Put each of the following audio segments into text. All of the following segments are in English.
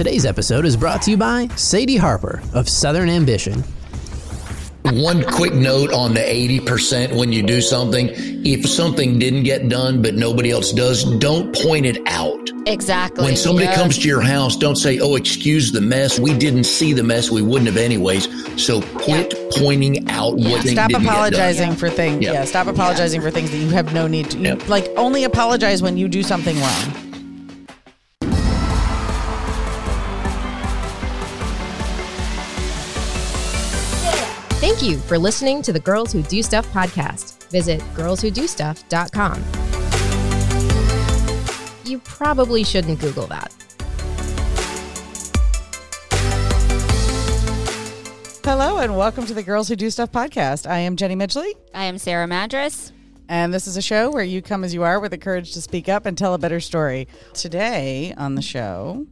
Today's episode is brought to you by Sadie Harper of Southern Ambition. One quick note on the 80% when you do something. If something didn't get done, but nobody else does, don't point it out. Exactly. When somebody Yeah. comes to your house, don't say, oh, excuse the mess. We didn't see the mess. We wouldn't have anyways. So quit pointing out what Stop didn't get done. apologizing for things. Yeah. Yeah. stop apologizing for things that you have no need to. You, Yeah. Like only apologize when you do something wrong. Thank you for listening to the Girls Who Do Stuff podcast. Visit girlswhodostuff.com. You probably shouldn't Google that. Hello and welcome to the Girls Who Do Stuff podcast. I am Jenny Midgley, I am Sarah Madras. and this is a show where you come as you are with the courage to speak up and tell a better story. Today on the show,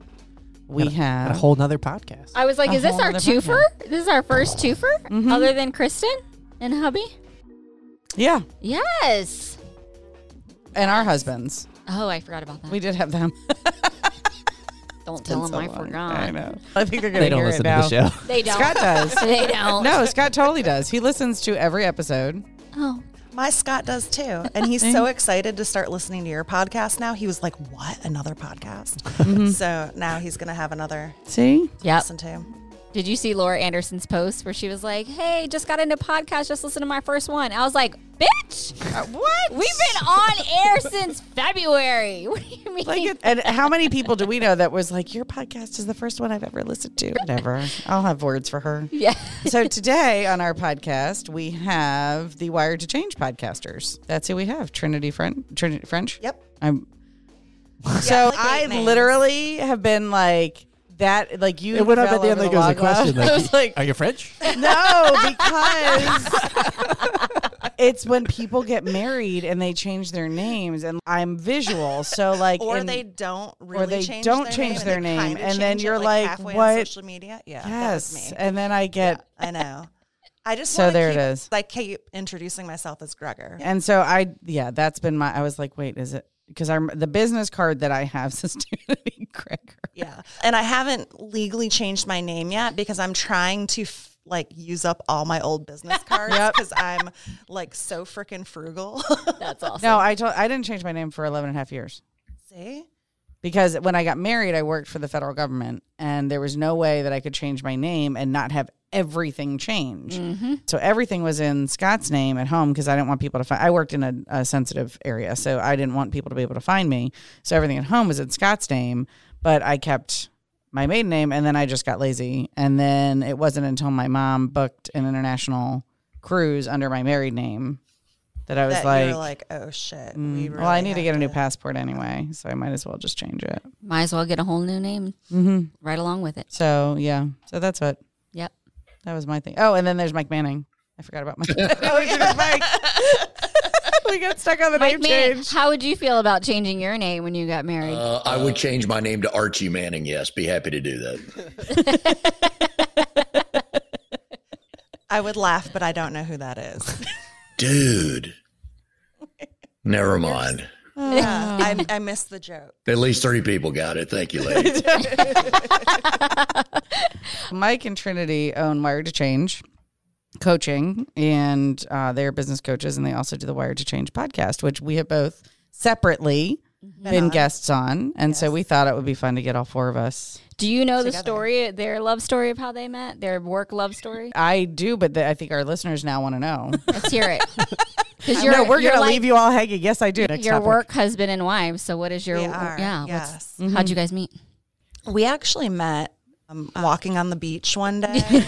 we A have whole nother podcast. I was like, A is this our other twofer? This is our first twofer, Mm-hmm. other than Kristen and hubby. yeah, Yes. and our husbands. Oh, I forgot about that. We did have them. Don't tell them so I long. forgot. I know. I think they're gonna They don't hear listen it to now. the show. They don't. Scott does. they don't. No, Scott totally does. He listens to every episode. Oh, My Scott does too. And he's so excited to start listening to your podcast now. He was like, What? Another podcast? Mm-hmm. So now he's going to have another See? yep. listen to. Did you see Laura Anderson's post where she was like, "Hey, just got into podcast. Just listen to my first one." I was like, "Bitch, uh, what? we've been on air since February. What do you mean?" Like, it- and how many people do we know that was like, your podcast is the first one I've ever listened to? Whatever. I'll have words for her. yeah. So today on our podcast, we have the Wired to Change podcasters. That's who we have. Trinity French. Trinity French. Yep. I'm. So like I names. literally have been like that. Like you. It went up at the end over like it was a question. Like, I was like, are you French? no, because it's when people get married and they change their names, and I'm visual, so like, Or in- they don't really they change don't their change name, their name, kinda and then you're like, halfway what? on social media. Yeah. yes, me. and then I get. I know. I just So wanna there it keep- is. I keep introducing myself as Gregor. And so I, yeah, that's been my. I was like, wait, is it? Because I'm the business card that I have says Trinity Gregor. Yeah. And I haven't legally changed my name yet because I'm trying to f- like use up all my old business cards Yep. because I'm like so freaking frugal. That's awesome. No, I told I didn't change my name for 11 and a half years See? Because when I got married, I worked for the federal government, and there was no way that I could change my name and not have everything change. Mm-hmm. So everything was in Scott's name at home because I didn't want people to find. I worked in a, a sensitive area, so I didn't want people to be able to find me. So everything at home was in Scott's name, but I kept my maiden name, and then I just got lazy. And then it wasn't until my mom booked an international cruise under my married name that I was that like, like, oh shit. we Mm, really well, I need to have get a new passport anyway, so I might as well just change it. Might as well get a whole new name Mm-hmm. right along with it. So yeah, so that's what Yep. that was my thing. Oh, and then there's Mike Manning. I forgot about Mike. oh, we did Mike. we got stuck on the Mike name Manning, change. how would you feel about changing your name when you got married? Uh, I would change my name to Archie Manning. Yes, be happy to do that. I would laugh, but I don't know who that is. Dude. Never mind. yeah, I, I missed the joke. At least 30 people got it. Thank you, ladies. Mike and Trinity own Wired to Change coaching, and uh, they're business coaches, and they also do the Wired to Change podcast, which we have both separately been guests on, and so we thought it would be fun to get all four of us. Do you know the story, their love story of how they met, their work love story? I do, but the, I think our listeners now want to know. Let's hear it. Because no, we're gonna leave you all hanging. Yes, I do. Next your topic. work husband and wife. So what is your We are, yeah? what's- yes. Mm-hmm. How'd you guys meet? We actually met um, walking on the beach one day.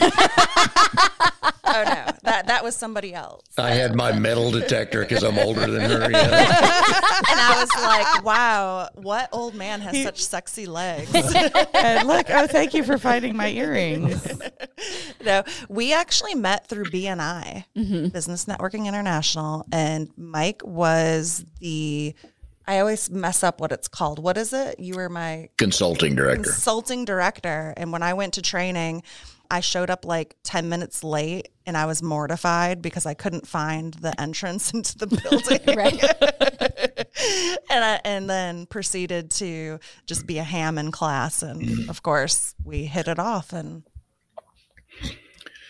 oh no, that that was somebody else. I had my metal detector because I'm older than her. Yeah. And I was like, wow, what old man has such sexy legs? and look, oh, thank you for finding my earrings. no, we actually met through BNI, Mm-hmm. Business Networking International, and Mike was the. I always mess up what it's called. What is it? You were my Consulting director. consulting director, and when I went to training, I showed up like 10 minutes late and I was mortified because I couldn't find the entrance into the building. Right. and I, and then proceeded to just be a ham in class and of course we hit it off and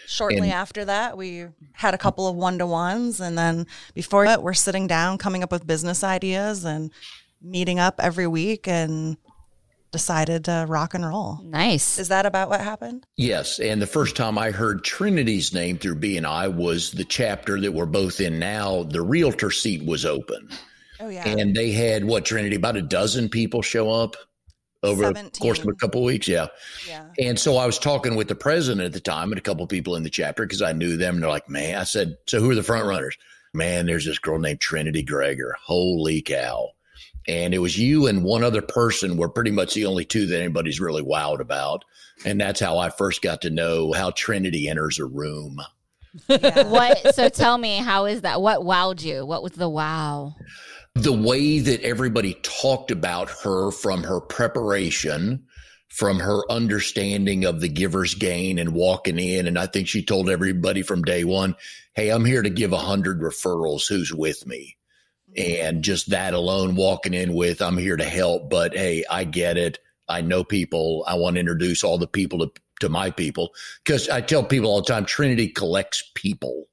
shortly And- after that we had a couple of one-to-ones and then before that we're sitting down coming up with business ideas and meeting up every week and decided to rock and roll. Nice. Is that about what happened? Yes, and the first time I heard Trinity's name through BNI was the chapter that we're both in now. The realtor seat was open, Oh yeah. and they had what Trinity about a dozen people show up over the course of a couple of weeks. Yeah, yeah. and so I was talking with the president at the time and a couple of people in the chapter because I knew them. And they're like, "Man," I said, "So who are the front runners?" Man, there's this girl named Trinity Gregor. Holy cow! And it was you and one other person were pretty much the only two that anybody's really wowed about. And that's how I first got to know how Trinity enters a room. what? So tell me, how is that? What wowed you? What was the wow? The way that everybody talked about her from her preparation, from her understanding of the giver's gain and walking in. And I think she told everybody from day one, Hey, I'm here to give a hundred referrals. Who's with me? And just that alone, walking in with, I'm here to help, but hey, I get it. I know people. I want to introduce all the people to, to my people. Cause I tell people all the time, Trinity collects people,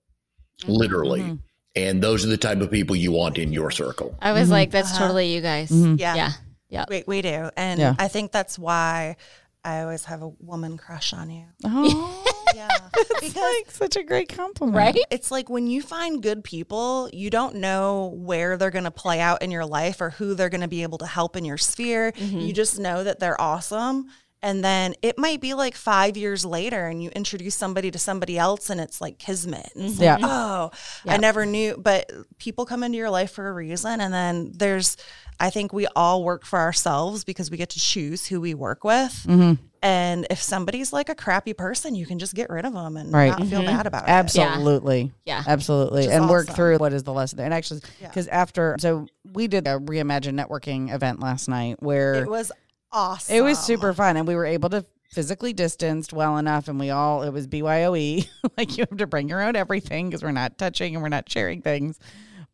mm-hmm. literally. Mm-hmm. And those are the type of people you want in your circle. I was mm-hmm. like, that's uh-huh. totally you guys. Yeah. Yeah. Yeah. We, we do. And Yeah. I think that's why I always have a woman crush on you. Oh, Yeah. it's like such a great compliment. Right? it's like when you find good people, you don't know where they're going to play out in your life or who they're going to be able to help in your sphere. You mm-hmm. just know that they're awesome. And then it might be like five years later and you introduce somebody to somebody else and it's like kismet. And it's Yeah. like, oh, I never knew. But people come into your life for a reason. And then there's, I think we all work for ourselves because we get to choose who we work with. Mm-hmm. And if somebody's like a crappy person, you can just get rid of them and Right. not feel mm-hmm. bad about it. Absolutely. Yeah. Absolutely. Which is And work through what is the lesson there. And actually, because after, so we did a reimagine networking event last night where It was awesome. It was super fun, and we were able to physically distanced well enough, and we all it was BYOE, like you have to bring your own everything because we're not touching and we're not sharing things.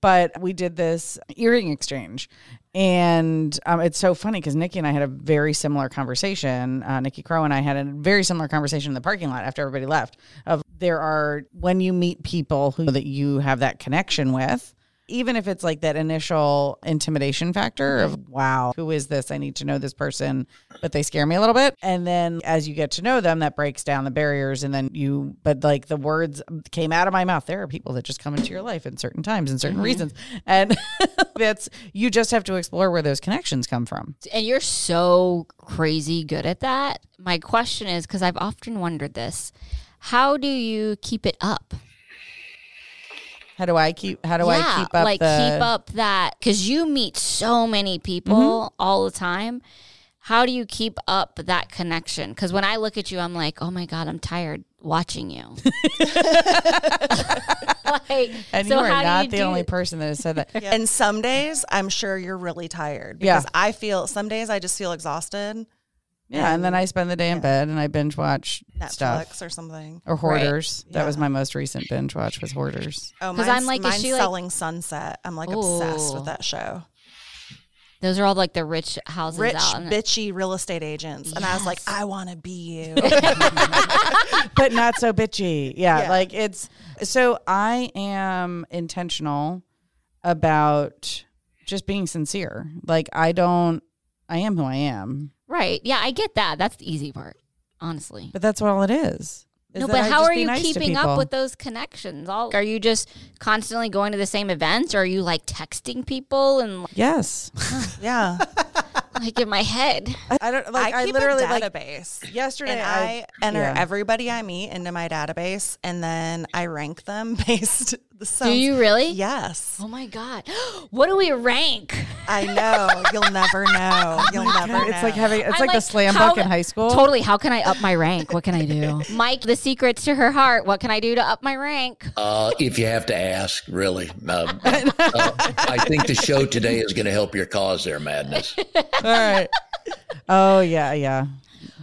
But we did this earring exchange, and um, it's so funny because Nikki and I had a very similar conversation. Uh, Nikki Crow and I had a very similar conversation in the parking lot after everybody left. Of there are when you meet people who that you have that connection with even if it's like that initial intimidation factor of mm-hmm. wow who is this? I need to know this person but they scare me a little bit. And then as you get to know them that breaks down the barriers and then you but like the words came out of my mouth. There are people that just come into your life in certain times and certain mm-hmm. reasons. And that's you just have to explore where those connections come from. And you're so crazy good at that. My question is because I've often wondered this how do you keep it up? How do i keep how do yeah, i keep up like the, keep up that because you meet so many people mm-hmm. all the time. How do you keep up that connection? Because when I look at you, I'm like, oh my god, I'm tired watching you. like, and so you are not you the do- only person that has said that And some days I'm sure you're really tired Yeah. because I feel some days I just feel exhausted. Yeah and then i spend the day in bed and i binge watch Netflix stuff or something. or hoarders that Yeah. was my most recent binge watch was hoarders Oh, because I'm like, is mine's she like- selling Sunset. I'm like obsessed with that show. Those are all like the rich houses Rich, out. in- bitchy real estate agents, and I was like, I want to be you. but not so bitchy. Yeah, Yeah. like it's so I am intentional about just being sincere. Like I don't I am who I am. right. Yeah, I get that. That's the easy part, honestly. But that's all it is. is No, but I how are you nice keeping up with those connections? All are you just constantly going to the same events, or are you like texting people and Yes. yeah, like in my head? I don't like I, keep literally a like database. yesterday and I, I, enter yeah. everybody I meet into my database, and then I rank them based. The Do you really? Yes, Oh my god, what do we rank? I know. You'll never know. You'll never. know. it's like having it's I'm like, the slam how- book in high school. Totally. How can I up my rank? What can I do? Mike, the secrets to her heart. What can I do to up my rank? Uh, if you have to ask, really. Uh, uh, I think the show today is going to help your cause there, Madness. All right. Oh yeah, yeah.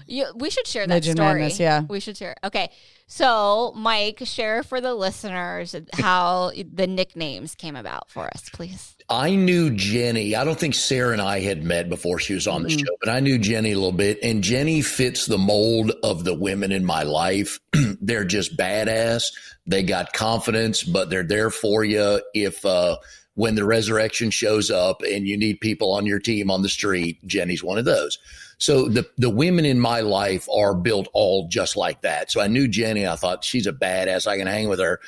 You, we should share that Midget story. Madness, yeah. we should share. Okay, so Mike, share for the listeners how the nicknames came about for us, please. I knew Jenny. I don't think Sarah and I had met before she was on the show, but I knew Jenny a little bit. And Jenny fits the mold of the women in my life. they're just badass. They got confidence, but they're there for you if uh, when the resurrection shows up and you need people on your team on the street. Jenny's one of those. So the the women in my life are built all just like that. So I knew Jenny. I thought she's a badass. I can hang with her.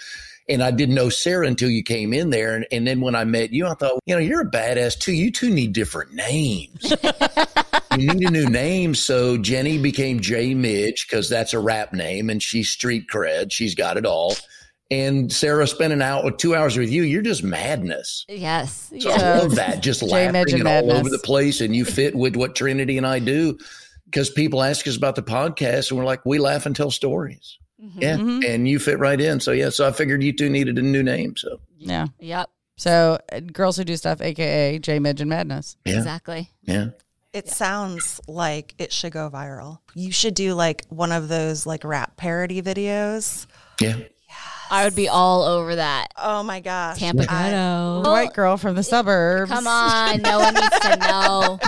And I didn't know Sarah until you came in there. And, and then when I met you, I thought, you know, you're a badass too. You two need different names. you need a new name. So Jenny became J Midge because that's a rap name and she's street cred. She's got it all. And Sarah spending out two hours with you, you're just madness. Yes, So yes. I love that. Just laughing Midge and and all over the place. And you fit with what Trinity and I do. Because people ask us about the podcast and we're like, we laugh and tell stories. Mhm. Yeah. Mhm. And you fit right in. So yeah, so I figured you two needed a new name. So Yeah. Yep. So, uh, girls who do stuff, aka J Midge and Madness. yeah. Exactly. Yeah. It sounds like it should go viral. You should do like one of those like rap parody videos. Yeah. I would be all over that. Oh my gosh. Tampa I- Ghetto. White girl from the suburbs. Come on, no one needs to know.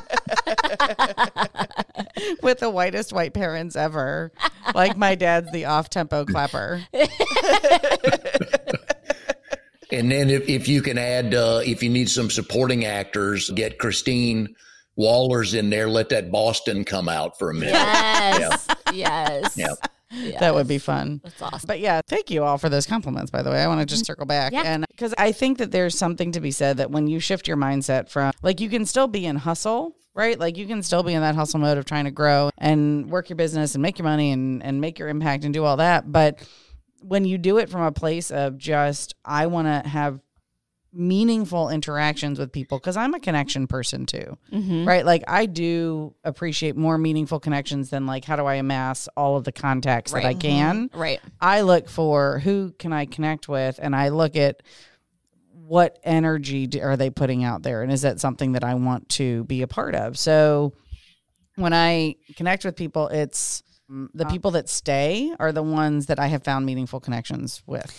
with the whitest white parents ever. like my dad's the off tempo clapper. And then if, if you can add, uh, if you need some supporting actors, get Christine Waller's in there. Let that Boston come out for a minute. Yes. Yes. Yeah. Yes. That would be fun. That's awesome. But yeah, thank you all for those compliments, by the way. I want to just mm-hmm. circle back. Yeah. And because I think that there's something to be said that when you shift your mindset from, like, you can still be in hustle, right? Like, you can still be in that hustle mode of trying to grow and work your business and make your money and, and make your impact and do all that. But when you do it from a place of just, I want to have meaningful interactions with people because I'm a connection person too. Mm-hmm. Right. Like I do appreciate more meaningful connections than like how do I amass all of the contacts that I Right. can. Right. I look for who can I connect with and I look at what energy do, are they putting out there and is that something that I want to be a part of. So when I connect with people it's mm, the people that stay are the ones that I have found meaningful connections with.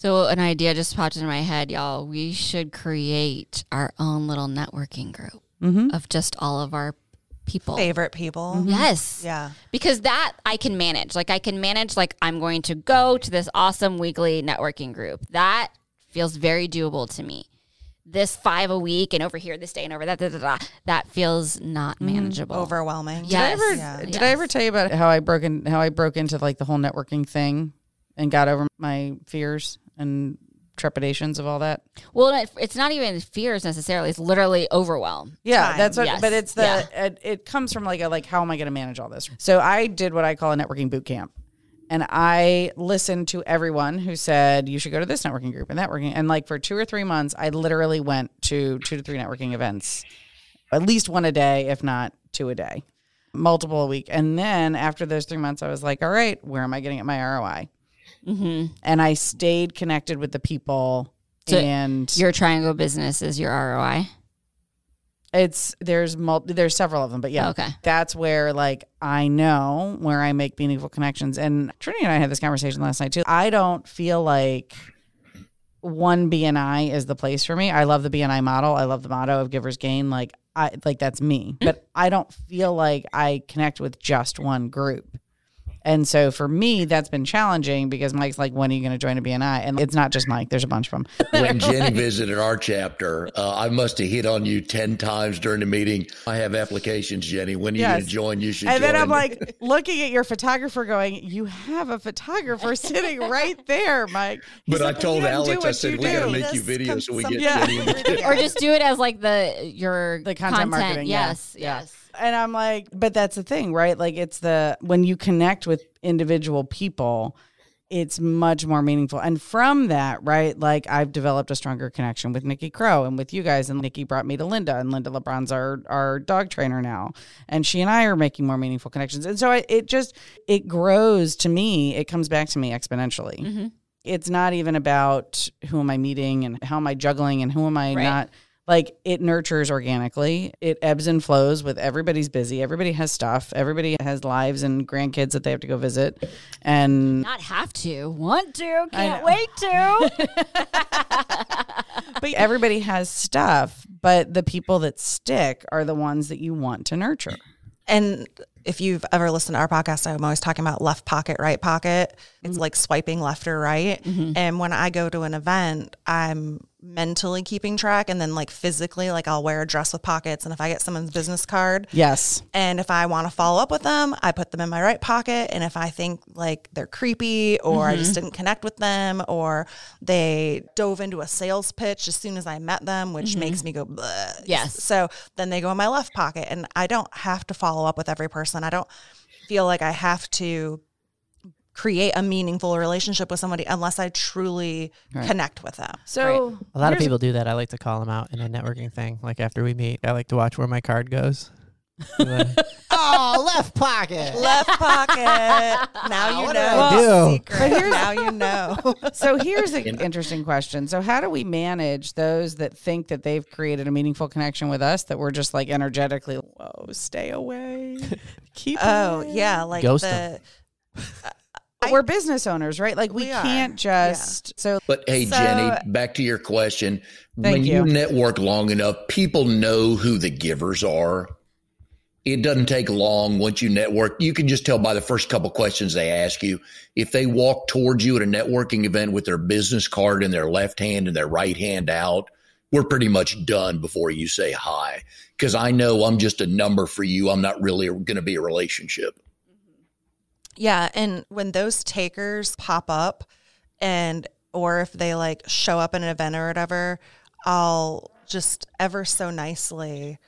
So an idea just popped into my head, y'all. We should create our own little networking group Mhm. of just all of our people. Favorite people. Yes. Yeah. Because that I can manage. Like I can manage like I'm going to go to this awesome weekly networking group. That feels very doable to me. This five a week and over here this day and over that da, da, da, that feels not manageable. Overwhelming. Yes. Did I ever, Yeah. did I ever tell you about how I broke in how I broke into like the whole networking thing and got over my fears and trepidations of all that? Well, it's not even fears necessarily. It's literally overwhelm. Yeah, Time. that's what. Yes. But it's the Yeah. it, it comes from like a like how am I going to manage all this? So I did what I call a networking boot camp, and I listened to everyone who said you should go to this networking group and networking, and like for two or three months, I literally went to two to three networking events, at least one a day, if not two a day, multiple a week. And then after those three months, I was like, all right, where am I getting at my ROI? Mm-hmm. And I stayed connected with the people. So and Your triangle business is your ROI. It's there's mul- there's several of them, but yeah, Okay. that's where like I know where I make meaningful connections. And Trinity and I had this conversation last night too. I don't feel like one BNI is the place for me. I love the BNI model. I love the motto of givers gain. Like I like that's me, but I don't feel like I connect with just one group. And so for me, that's been challenging because Mike's like, when are you going to join a BNI? And it's not just Mike. There's a bunch of them. when Jenny visited our chapter, uh, I must have hit on you 10 times during the meeting. I have applications, Jenny. When are you going to join? You should And join. then I'm like looking at your photographer going, You have a photographer sitting right there, Mike. He's but I like, "Well, told you Alex, I said, you we got to make you videos comes so we get Yeah. Jenny or just do it as like the your The content marketing. Yes, Yeah. yes. And I'm like, but that's the thing, right? Like it's the when you connect with individual people, it's much more meaningful. And from that, right, like I've developed a stronger connection with Nikki Crow and with you guys. And Nikki brought me to Linda, and Linda LeBron's our our dog trainer now. And she and I are making more meaningful connections. And so I, it just it grows to me, it comes back to me exponentially. Mhm. It's not even about who am I meeting and how am I juggling and who am I Right. not like it nurtures organically. It ebbs and flows with everybody's busy. Everybody has stuff. Everybody has lives and grandkids that they have to go visit. And Not have to, want to, can't wait to. but everybody has stuff, but the people that stick are the ones that you want to nurture. And if you've ever listened to our podcast, I'm always talking about left pocket, right pocket. It's Mm-hmm. like swiping left or right. And when I go to an event, I'm mentally keeping track and then like physically, like I'll wear a dress with pockets. And if I get someone's business card, Yes. and if I want to follow up with them, I put them in my right pocket. And if I think like they're creepy or I Mm-hmm. just didn't connect with them or they dove into a sales pitch as soon as I met them, which makes me go, Bleh. Mm-hmm. Yes. So then they go in my left pocket. And I don't have to follow up with every person. I don't feel like I have to create a meaningful relationship with somebody unless I truly connect with them. So A lot of people do that. I like to call them out in a networking thing. Like after we meet, I like to watch where my card goes. oh, left pocket. Left pocket. Now you What know. did I do? Secret. now you know. So here's an interesting question. So how do we manage those that think that they've created a meaningful connection with us that we're just like energetically, whoa, stay away, keep. Oh away. yeah, like Ghost the 'em. But we're business owners, right? Like we, We can't just. So But hey, So- Jenny, back to your question. Thank when you. you network long enough, people know who the givers are. It doesn't take long once you network. You can just tell by the first couple questions they ask you. If they walk towards you at a networking event with their business card in their left hand and their right hand out, we're pretty much done before you say hi. Because I know I'm just a number for you. I'm not really going to be a relationship. Yeah, and when those takers pop up, and or if they like show up in an event or whatever, I'll just ever so nicely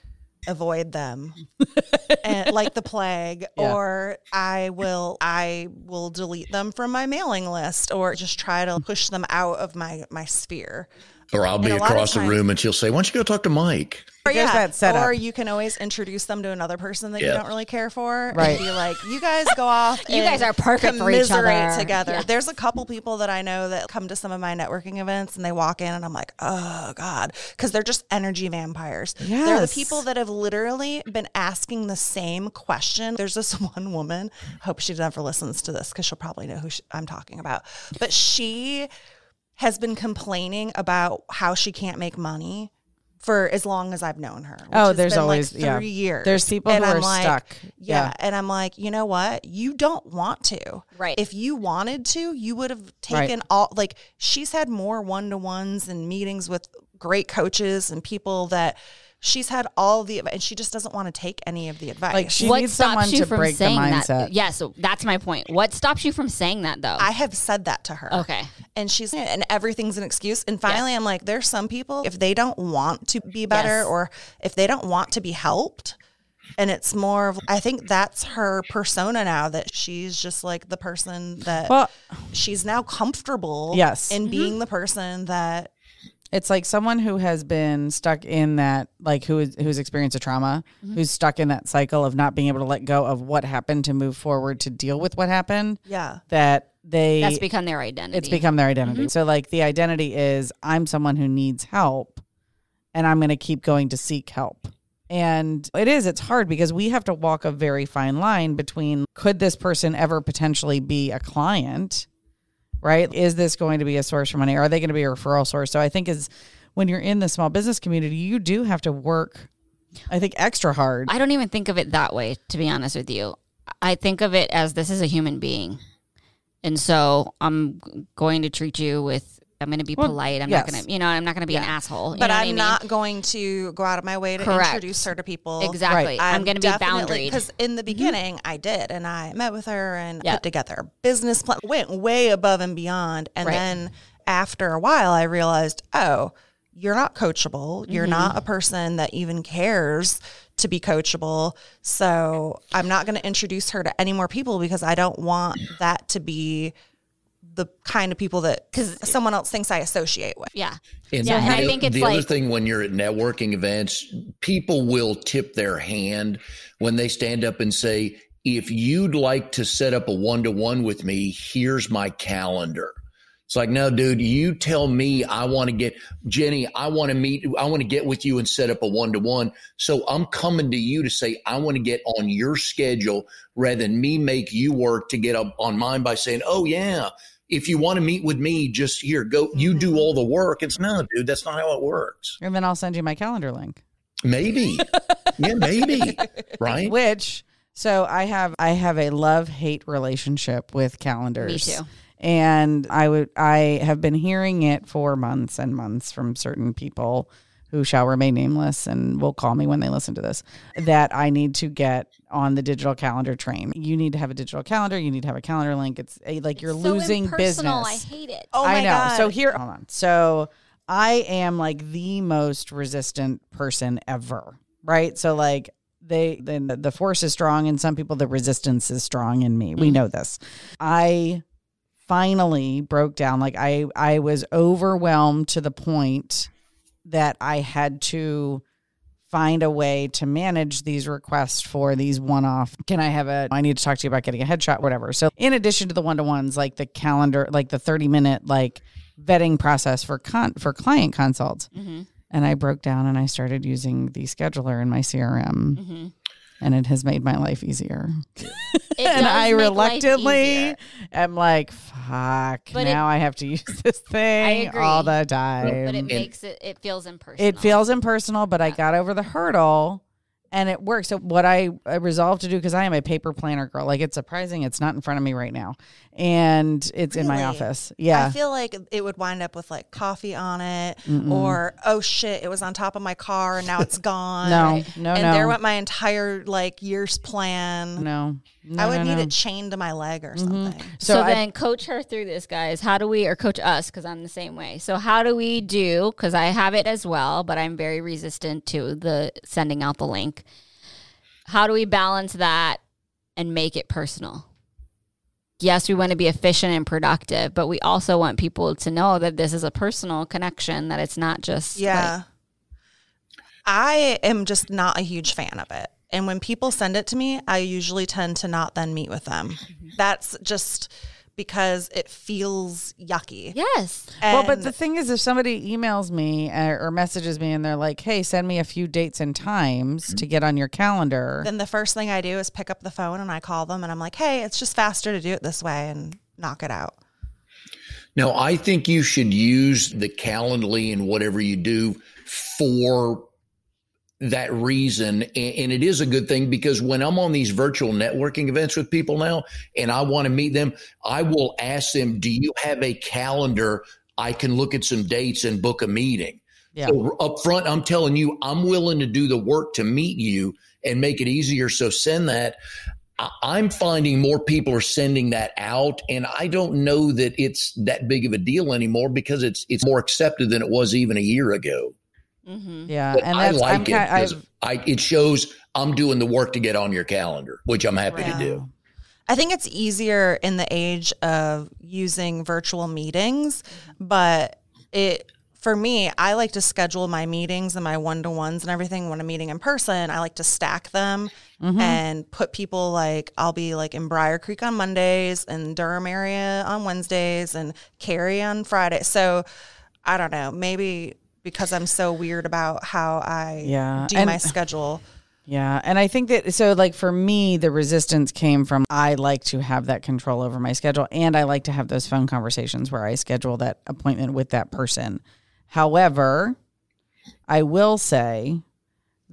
avoid them and like the plague Yeah. or i will i will delete them from my mailing list or just try to push them out of my my sphere Or I'll be And a lot of across the times- room and she'll say, Why don't you go talk to Mike? Or There's that setup. Or you can always introduce them to another person that you don't really care for. Right. And be like, you guys go off. You and guys are perfect for each other." together. Yeah. There's a couple people that I know that come to some of my networking events and they walk in and I'm like, oh God. Because they're just energy vampires. They're the people that have literally been asking the same question. There's this one woman, hope she never listens to this because she'll probably know who she, I'm talking about. But she has been complaining about how she can't make money for as long as I've known her. which Oh, has there's been, like, always- yeah. three years. There's people And who I'm are like, stuck. Yeah. Yeah. and I'm like, you know what? You don't want to. Right. If you wanted to, you would have taken all. Like she's had more one to ones and meetings with great coaches and people that. She's had all the, and she just doesn't want to take any of the advice. Like she what needs stops someone you to from break the saying mindset. that? Yeah, so that's my point. What stops you from saying that though? I have said that to her. Okay. And she's and everything's an excuse. And finally I'm like, there's some people, if they don't want to be better Yes. or if they don't want to be helped, and it's more of I think that's her persona now that she's just like the person that Well- she's now comfortable Yes. in mm-hmm. being the person that It's like someone who has been stuck in that, like who is who's experienced a trauma, Mm-hmm. who's stuck in that cycle of not being able to let go of what happened to move forward to deal with what happened. yeah. That they that's become their identity. it's become their identity. So like the identity is I'm someone who needs help, and I'm going to keep going to seek help. And it is, it's hard because we have to walk a very fine line between could this person ever potentially be a client, right? Is this going to be a source for money? Are they going to be a referral source? So I think is when you're in the small business community, you do have to work, I think, extra hard. I don't even think of it that way, to be honest with you. I think of it as this is a human being. And so I'm going to treat you with, I'm going to be Well, polite. I'm yes. not going to, you know, I'm not going to be an asshole. But I'm I mean? not going to go out of my way to Correct. introduce her to people. Exactly. I'm, going to be boundary. Because in the beginning, I did, and I met with her and Yep. put together a business plan, went way above and beyond. And Right. then after a while, I realized, oh, you're not coachable. You're Mm-hmm. not a person that even cares to be coachable. So I'm not going to introduce her to any more people because I don't want that to be the kind of people that because someone else thinks I associate with. Yeah. And Yeah, and I the- think it's the other thing when you're at networking events, people will tip their hand when they stand up and say, "If you'd like to set up a one to one with me, here's my calendar." It's like, no, dude, you tell me I want to get Jenny, I want to meet, I want to get with you and set up a one to one. So I'm coming to you to say, I want to get on your schedule rather than me make you work to get up on mine by saying, oh, yeah, if you want to meet with me, just here, go, you do mm-hmm. all the work. It's no, dude, that's not how it works. And then I'll send you my calendar link. Maybe. yeah, maybe. Right. Which so I have I have a love hate relationship with calendars. Me too. And I would I have been hearing it for months and months from certain people who shall remain nameless and will call me when they listen to this that I need to get on the digital calendar train. You need to have a digital calendar. You need to have a calendar link. It's a, like you're So losing impersonal. business. I hate it. Oh my I know. god. So here, hold on. So I am like the most resistant person ever, right? So like they then the, the force is strong in some people, the resistance is strong in me. We mm-hmm. know this. I finally broke down. Like I I was overwhelmed to the point that I had to find a way to manage these requests for these one off. Can I have a, I need to talk to you about getting a headshot, whatever. So, in addition to the one to ones, like the calendar, like the 30 minute, like vetting process for con, for client consults. Mm-hmm. And I broke down and I started using the scheduler in my CRM. Mm-hmm. And it has made my life easier. It and does I make life reluctantly easier. am like, fuck, But it- now I have to use this thing all the time. but it makes it. It feels impersonal. It feels impersonal, but I got over the hurdle and it works. So what I, I resolved to do because I am a paper planner girl. Like it's surprising it's not in front of me right now, and it's in my office. Yeah, I feel like it would wind up with like coffee on it, or oh shit, it was on top of my car and now it's gone. no, no, and no, there went my entire like year's plan. no, no. I would no, need no. it chained to my leg or mm-hmm. something. So, So, I, then coach her through this, guys. How do we, or coach us, because I'm the same way. So how do we do? Because I have it as well, but I'm very resistant to the sending out the link. How do we balance that and make it personal? Yes, we want to be efficient and productive, but we also want people to know that this is a personal connection. That it's not just like- Yeah. I am just not a huge fan of it. And when people send it to me, I usually tend to not then meet with them. That's just because it feels yucky. yes, well, but the thing is, if somebody emails me uh, or messages me and they're like, "Hey, send me a few dates and times to get on your calendar," then the first thing I do is pick up the phone and I call them and I'm like, hey, it's just faster to do it this way and knock it out. Now, I think you should use the Calendly and whatever you do for that reason. And, it is a good thing because when I'm on these virtual networking events with people now and I want to meet them, I will ask them, do you have a calendar? I can look at some dates and book a meeting. Yeah. So up front, I'm telling you, I'm willing to do the work to meet you and make it easier. So send that. I'm finding more people are sending that out, and I don't know that it's that big of a deal anymore because it's it's more accepted than it was even a year ago. Hmm yeah, But and I that's I'm like it kind, 'cause I've, I it shows I'm doing the work to get on your calendar, which I'm happy to do. I think it's easier in the age of using virtual meetings, but it for me, I like to schedule my meetings and my one to ones and everything when I'm meeting in person. I like to stack them and put people like I'll be like in Brier Creek on Mondays and Durham area on Wednesdays and Cary on Friday. So I don't know, maybe because I'm so weird about how I Yeah, do and- my schedule. Yeah. And I think that, so like for me, the resistance came from I like to have that control over my schedule and I like to have those phone conversations where I schedule that appointment with that person. However, I will say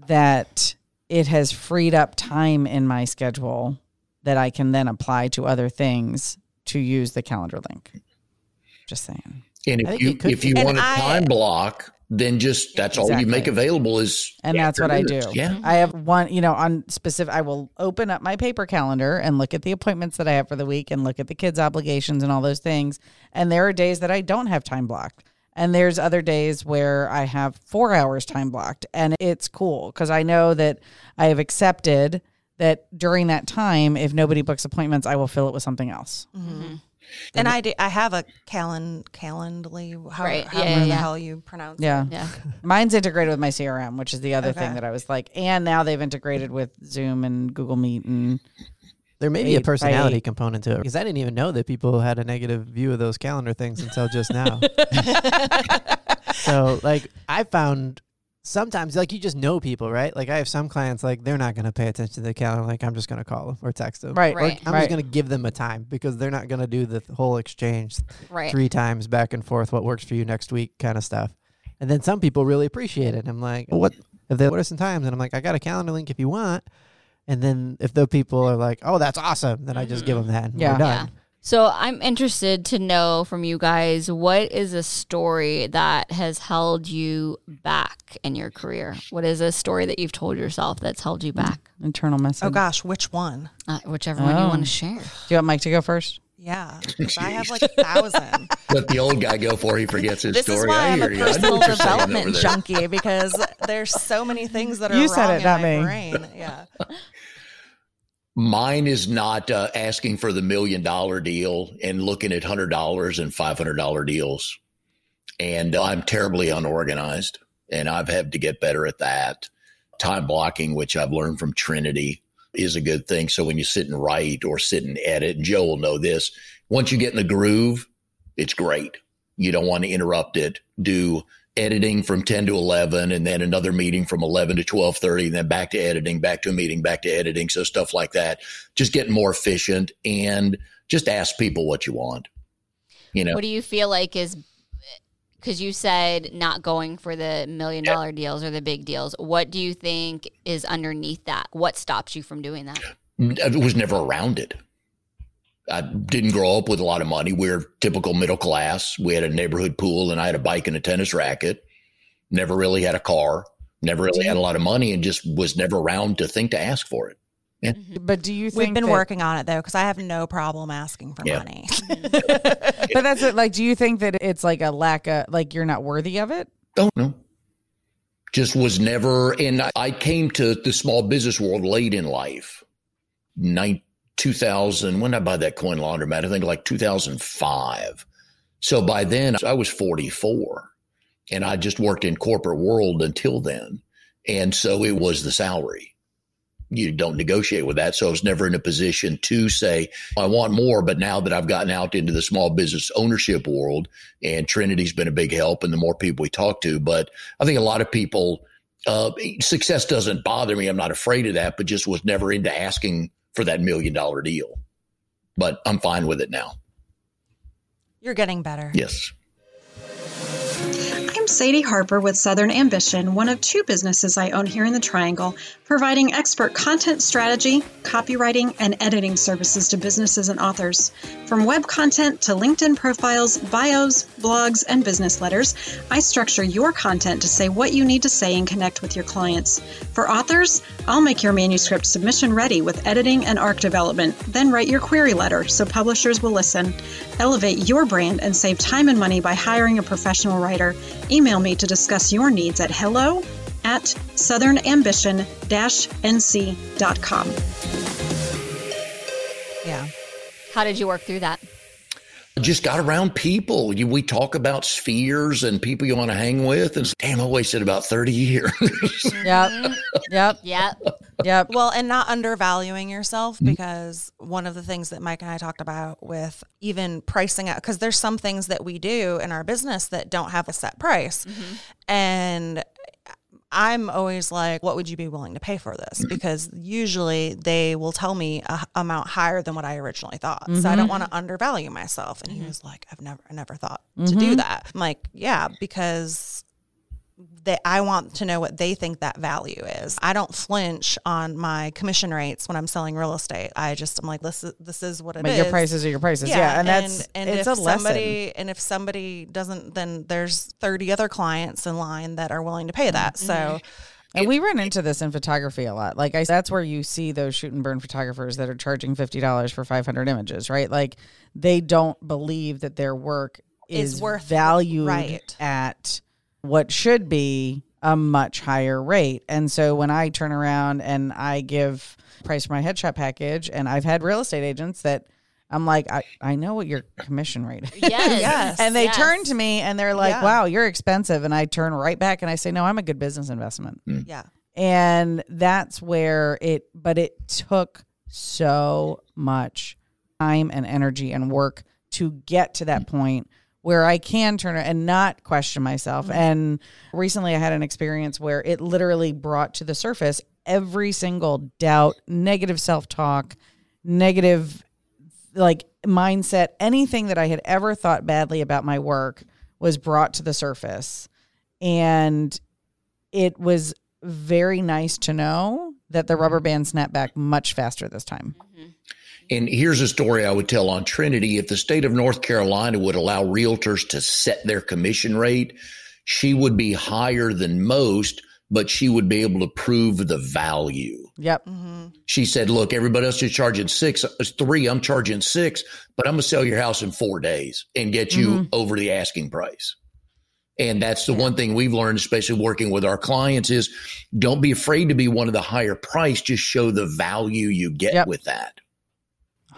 that it has freed up time in my schedule that I can then apply to other things to use the calendar link. Just saying. And if think you if you want a time block, then just that's all you make available is And that's what I do. Yeah. I have one, you know, on specific, I will open up my paper calendar and look at the appointments that I have for the week and look at the kids' obligations and all those things. And there are days that I don't have time blocked. And there's other days where I have four hours time blocked. And it's cool because I know that I have accepted that during that time, if nobody books appointments, I will fill it with something else. Mm-hmm. And I do, I have a calen calendly, how, Right. however Yeah, yeah, the hell you pronounce it. Yeah. yeah. Mine's integrated with my CRM, which is the other thing that I was like, and now they've integrated with Zoom and Google Meet and There may be a personality component to it because I didn't even know that people had a negative view of those calendar things until just now. so, like, I found sometimes, like, you just know people, right? Like, I have some clients, like, they're not going to pay attention to the calendar. Like, I'm just going to call them or text them. Right. Right. I'm Right. just going to give them a time because they're not going to do the whole exchange Right. three times back and forth what works for you next week kind of stuff. And then some people really appreciate it. I'm like, well, what if they what are some times? And I'm like, I got a calendar link if you want. And then if the people are like, oh, that's awesome, then I just give mm-hmm. them that and Yeah. we're done. So I'm interested to know from you guys what is a story that has held you back in your career? What is a story that you've told yourself that's held you back? Internal message. Oh gosh, which one? Uh, whichever one you Oh. want to share. Do you want Mike to go first? Yeah, 'cause I have like a thousand. Let the old guy go for he forgets his This story. is why I I'm a hear you. I know personal what you're saying over development junkie because there's so many things that are You said wrong it, in not my me. brain. Yeah. Mine is not uh, asking for the million dollar deal and looking at hundred dollars and five hundred dollar deals. And I'm terribly unorganized, and I've had to get better at that. Time blocking, which I've learned from Trinity, is a good thing. So when you sit and write or sit and edit, and Joe will know this. Once you get in the groove, it's great. You don't want to interrupt it. Do editing from 10 to 11 and then another meeting from 11 to 12:30 and then back to editing, back to a meeting, back to editing, so stuff like that. Just getting more efficient and just ask people what you want. You know, What do you feel like is because you said not going for the million dollar deals or the big deals? What do you think is underneath that? What stops you from doing that? Uh, I was never around it. I didn't grow up with a lot of money. We are typical middle class. We had a neighborhood pool and I had a bike and a tennis racket. Never really had a car. Never really had a lot of money and just was never around to think to ask for it. Mm-hmm. But do you think We've been that- working on it though because I have no problem asking for Yeah. money. But that's it. Like, do you think that it's like a lack of like you're not worthy of it? Don't know. Just was never, and I- I came to the small business world late in life. Nine, 2000, when did I buy that coin laundromat? I think like 2005. So by then I was 44 and I just worked in corporate world until then. And so it was the salary. You don't negotiate with that. So I was never in a position to say, I want more. But now that I've gotten out into the small business ownership world and Trinity's been a big help and the more people we talk to, but I think a lot of people, uh, success doesn't bother me. I'm not afraid of that, but just was never into asking for that million dollar deal. But I'm fine with it now. You're getting better. Yes. I'm Sadie Harper with Southern Ambition, one of two businesses I own here in the Triangle, providing expert content strategy, copywriting, and editing services to businesses and authors. From web content to LinkedIn profiles, bios, blogs, and business letters, I structure your content to say what you need to say and connect with your clients. For authors, I'll make your manuscript submission ready with editing and ARC development, then write your query letter so publishers will listen. Elevate your brand and save time and money by hiring a professional writer. Email me to discuss your needs at hello at southernambition-nc.com. Yeah. How did you work through that? Just got around people. You, we talk about spheres and people you want to hang with. And damn, I wasted about 30 years. Mm-hmm. Yep. yep. Yeah. Yep. Well, and not undervaluing yourself mm-hmm. because one of the things that Mike and I talked about with even pricing out, because there's some things that we do in our business that don't have a set price. Mm-hmm. And I'm always like, what would you be willing to pay for this? Mm-hmm. Because usually they will tell me a h- amount higher than what I originally thought. So I don't mm-hmm. want to undervalue myself. And he was like, I've never, I never thought to do mm-hmm. that. I'm like, yeah, because they, I want to know what they think that value is. I don't flinch on my commission rates when I'm selling real estate. I just I'm like this is this is what it is. But your prices are your prices. Yeah. and, that's and it's if a lesson. somebody and if somebody doesn't, then there's 30 other clients in line that are willing to pay that. Mm-hmm. So And we run into this in photography a lot. Like I, that's where you see those shoot and burn photographers that are charging fifty dollars for five hundred images, right? Like they don't believe that their work is, Is worth- valued right. at what should be a much higher rate. And so when I turn around and I give price for my headshot package, and I've had real estate agents that I'm like, I, I know what your commission rate is. Yes. Yes. And they Yes. turn to me and they're like, Yeah. wow, you're expensive. And I turn right back and I say, no, I'm a good business investment. Hmm. yeah. And that's where it, but it took so much time and energy and work to get to that point where I can turn it and not question myself. Mm-hmm. And recently I had an experience where it literally brought to the surface every single doubt, negative self talk, negative like mindset, anything that I had ever thought badly about my work was brought to the surface. And it was very nice to know that the rubber mm-hmm. band snapped back much faster this time. Mm-hmm. And here's a story I would tell on Trinity. If the state of North Carolina would allow realtors to set their commission rate, she would be higher than most, but she would be able to prove the value. Yep. Mm-hmm. She said, look, everybody else is charging six, it's three, I'm charging six, but I'm going to sell your house in four days and get you mm-hmm. over the asking price. And that's the one thing we've learned, especially working with our clients is don't be afraid to be one of the higher price. Just show the value you get Yep. with that.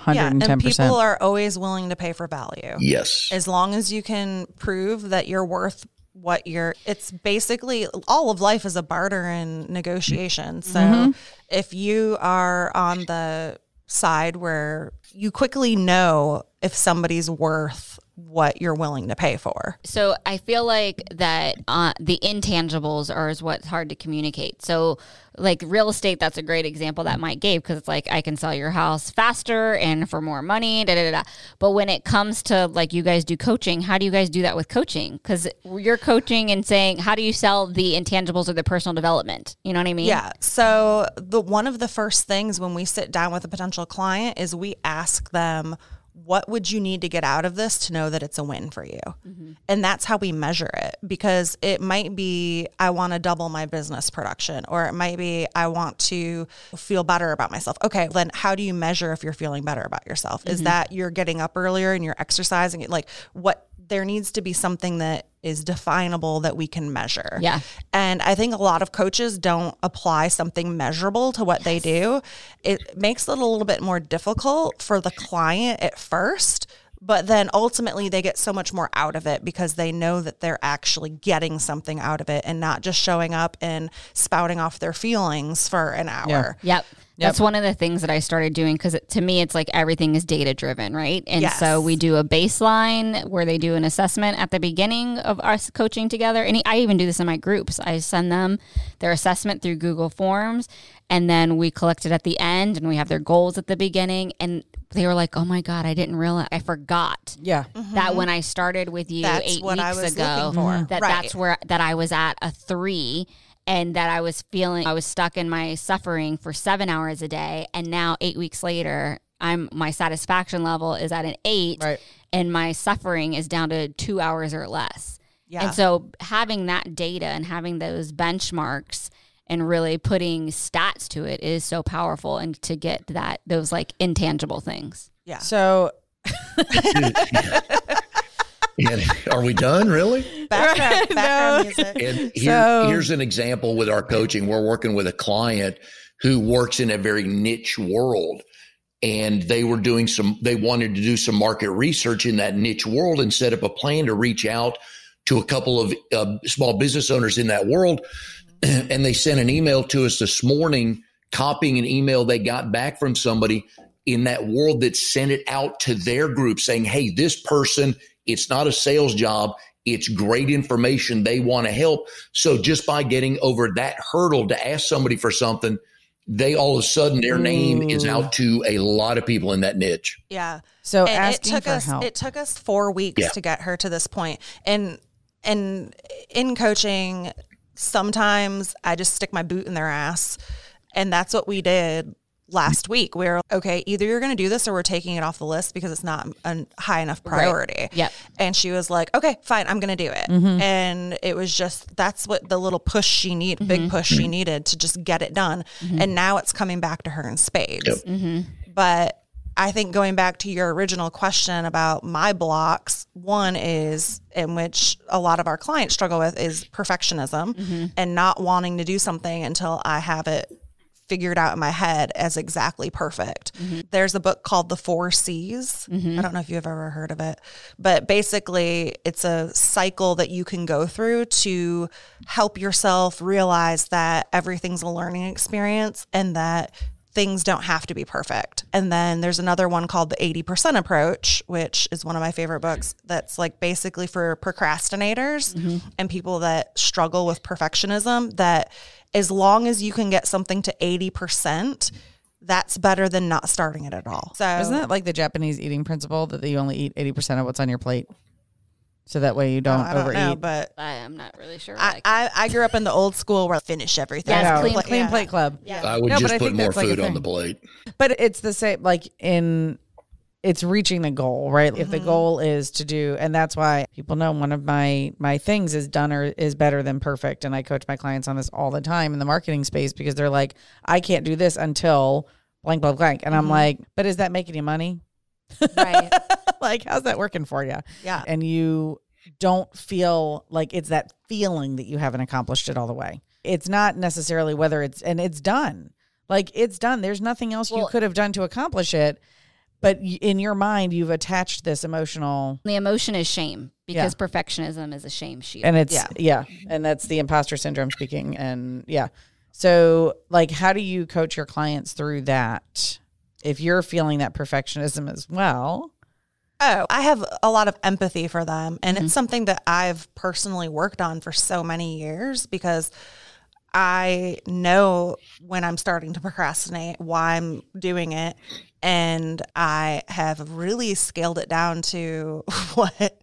Yeah, 110%. and people are always willing to pay for value. Yes. As long as you can prove that you're worth what you're it's basically all of life is a barter and negotiation. So if you are on the side where you quickly know if somebody's worth what you're willing to pay for. So I feel like that uh, the intangibles are is what's hard to communicate. So like real estate, that's a great example that Mike gave because it's like I can sell your house faster and for more money. Da, da, da, da. But when it comes to like you guys do coaching, how do you guys do that with coaching? Because you're coaching and saying how do you sell the intangibles or the personal development? You know what I mean? Yeah. So the one of the first things when we sit down with a potential client is we ask them what would you need to get out of this to know that it's a win for you? Mm-hmm. And that's how we measure it because it might be I want to double my business production or it might be I want to feel better about myself. Okay, then how do you measure if you're feeling better about yourself? Is mm-hmm. that you're getting up earlier and you're exercising? Like what there needs to be something that is definable that we can measure. Yeah. And I think a lot of coaches don't apply something measurable to what they do. It makes it a little bit more difficult for the client at first, but then ultimately they get so much more out of it because they know that they're actually getting something out of it and not just showing up and spouting off their feelings for an hour. Yep. That's one of the things that I started doing because to me, it's like everything is data driven, right? And Yes. so we do a baseline where they do an assessment at the beginning of us coaching together. And I even do this in my groups. I send them their assessment through Google Forms and then we collect it at the end and we have their goals at the beginning. And they were like, oh my God, I didn't realize, I forgot Yeah. that when I started with you That's eight weeks ago, that Right. that's where that I was at a three and that I was feeling I was stuck in my suffering for seven hours a day. And now eight weeks later, I'm my satisfaction level is at an eight Right. and my suffering is down to two hours or less. Yeah. And so having that data and having those benchmarks and really putting stats to it is so powerful and to get that those like intangible things. Yeah. So And are we done really? Background, background music. And here, So- here's an example with our coaching. We're working with a client who works in a very niche world. And they were doing some, they wanted to do some market research in that niche world and set up a plan to reach out to a couple of uh, small business owners in that world. And they sent an email to us this morning, copying an email they got back from somebody in that world that sent it out to their group saying, Hey, this person, it's not a sales job. It's great information. They want to help. So just by getting over that hurdle to ask somebody for something, they all of a sudden their name is mm. out to a lot of people in that niche. Yeah. So and it asking took for us help. it took us four weeks Yeah. to get her to this point. And and in coaching, sometimes I just stick my boot in their ass. And that's what we did last week. We were okay, either you're gonna do this or we're taking it off the list because it's not a high enough priority. Yep. And she was like, Okay, fine, I'm gonna do it. Mm-hmm. And it was just that's what the little push she need Mm-hmm. big push she needed to just get it done. And now it's coming back to her in spades. But I think going back to your original question about my blocks, one is in which a lot of our clients struggle with is perfectionism and not wanting to do something until I have it figured out in my head as exactly perfect. Mm-hmm. There's a book called The Four C's. Mm-hmm. I don't know if you've ever heard of it, but basically it's a cycle that you can go through to help yourself realize that everything's a learning experience and that things don't have to be perfect. And then there's another one called the 80% approach, which is one of my favorite books that's like basically for procrastinators mm-hmm. and people that struggle with perfectionism that as long as you can get something to 80%, that's better than not starting it at all. So Isn't that like the Japanese eating principle that you only eat 80% of what's on your plate? So that way you oh, don't, I don't overeat. know, but I, I'm not really sure. I, I I, I grew up in the old school where I finish everything. Yes, I know, clean- clean, clean yeah. plate club. I would No, but just I put think more that's like food on the plate. But it's the same, like in, it's reaching the goal, right? If Mm-hmm. the goal is to do, and that's why people know one of my my things is done or is better than perfect, and I coach my clients on this all the time in the marketing space because they're like, I can't do this until blank blank blank, and I'm Mm-hmm. like, but is that making you money? right. like, how's that working for you? Yeah. and you don't feel like it's that feeling that you haven't accomplished it all the way. It's not necessarily whether it's and it's done. Like it's done. There's nothing else you could have done to accomplish it. But in your mind, you've attached this emotional, The emotion is shame because perfectionism is a shame shield. and it's Yeah. yeah, and that's the imposter syndrome speaking. And yeah, so like, how do you coach your clients through that? If you're feeling that perfectionism as well, Oh, I have a lot of empathy for them. And Mm-hmm. it's something that I've personally worked on for so many years because I know when I'm starting to procrastinate, why I'm doing it. And I have really scaled it down to what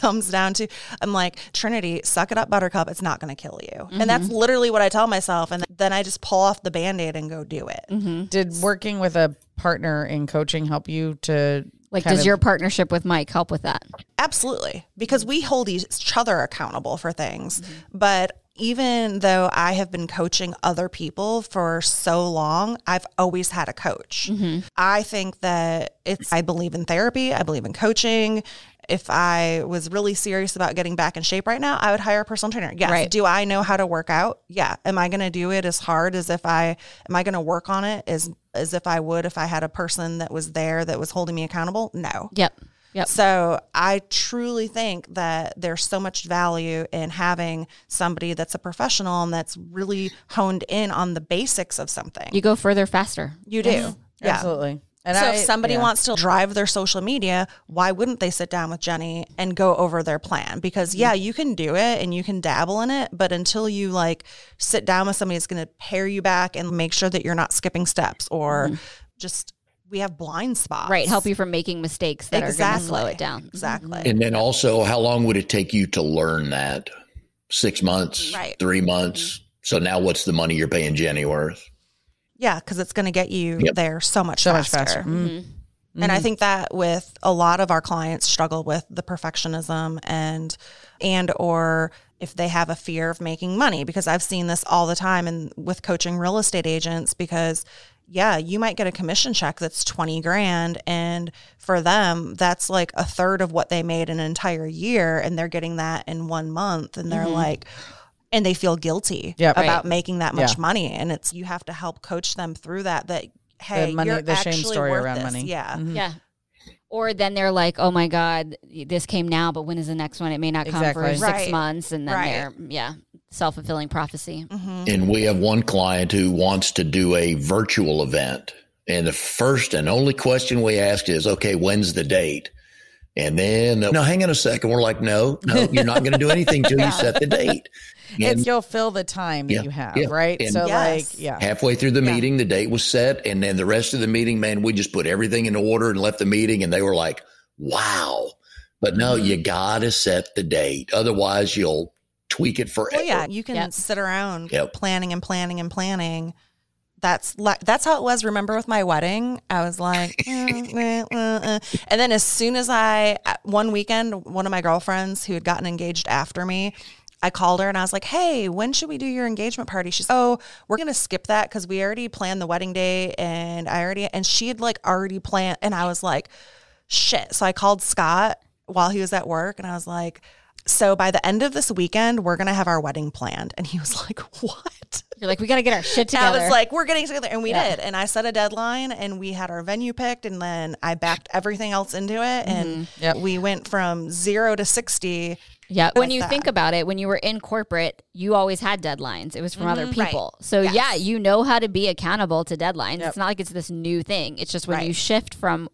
comes down to I'm like, Trinity, suck it up, buttercup. It's not going to kill you. And that's Mm-hmm. literally what I tell myself. And then I just pull off the band aid and go do it. did working with a partner in coaching help you to like, does of- your partnership with Mike help with that? Absolutely. Because we hold each other accountable for things. But even though I have been coaching other people for so long, I've always had a coach. Mm-hmm. I think that it's, I believe in therapy, I believe in coaching. If I was really serious about getting back in shape right now, I would hire a personal trainer. Yes. Right. Do I know how to work out? Yeah. Am I going to do it as hard as if I, am I going to work on it as, as if I would if I had a person that was there that was holding me accountable? No. Yep. Yep. So I truly think that there's so much value in having somebody that's a professional and that's really honed in on the basics of something. You go further faster. You do. Yeah. Absolutely. And so I- if somebody yeah. wants to drive their social media, why wouldn't they sit down with Jenny and go over their plan? Because Mm-hmm. yeah, you can do it and you can dabble in it, but until you like sit down with somebody that's going to pair you back and make sure that you're not skipping steps or just we have blind spots. Mm-hmm. Right. Help you from making mistakes that are going to slow it down. Exactly. And then also, how long would it take you to learn that? Six months, Right. three months. So now, what's the money you're paying Jenny worth? Yeah, because it's going to get you Yep. there so much so faster. much faster. Mm. And I think that with a lot of our clients struggle with the perfectionism and and or if they have a fear of making money because I've seen this all the time and with coaching real estate agents because yeah, you might get a commission check that's 20 grand and for them that's like a third of what they made an entire year and they're getting that in 1 month and they're mm-hmm. like and they feel guilty Yep. about making that much Yeah. money and it's you have to help coach them through that that hey money- you're the shame story worth around this. money. yeah mm-hmm. Yeah. Or then they're like, oh my God, this came now, but when is the next one? It may not come Exactly. for six months. And then Right. they're, yeah, self fulfilling prophecy. And we have one client who wants to do a virtual event. And the first and only question we ask is, okay, when's the date? And then, no, hang on a second. We're like, no, no, you're not going to do anything till you set the date. And It's you'll fill the time that Yeah, you have, yeah. right? And- so Yes. like, yeah. halfway through the meeting, the date was set. And then the rest of the meeting, man, we just put everything in order and left the meeting. And they were like, wow. But no, Mm-hmm. you got to set the date. Otherwise, you'll tweak it forever. Well, yeah, you can Yep. sit around Yep. planning and planning and planning. That's like that's how it was. Remember with my wedding, I was like, eh. and then as soon as I one weekend, one of my girlfriends who had gotten engaged after me. I called her and I was like, "Hey, when should we do your engagement party?" She's, "Oh, we're gonna skip that because we already planned the wedding day, and I already." And she had like already planned, and I was like, "Shit!" So I called Scott while he was at work, and I was like, so by the end of this weekend, we're going to have our wedding planned. And he was like, what? You're like, we got to get our shit And I was like, we're getting together. And we Yeah. did. And I set a deadline and we had our venue picked. And then I backed everything else into it. And Yep. we went from zero to 60. Yeah. When you that. think about it, when you were in corporate, you always had deadlines. It was from other Mhm. Right. people. So Yes. yeah, you know how to be accountable to deadlines. Yep. It's not like it's this new thing. It's just when you shift from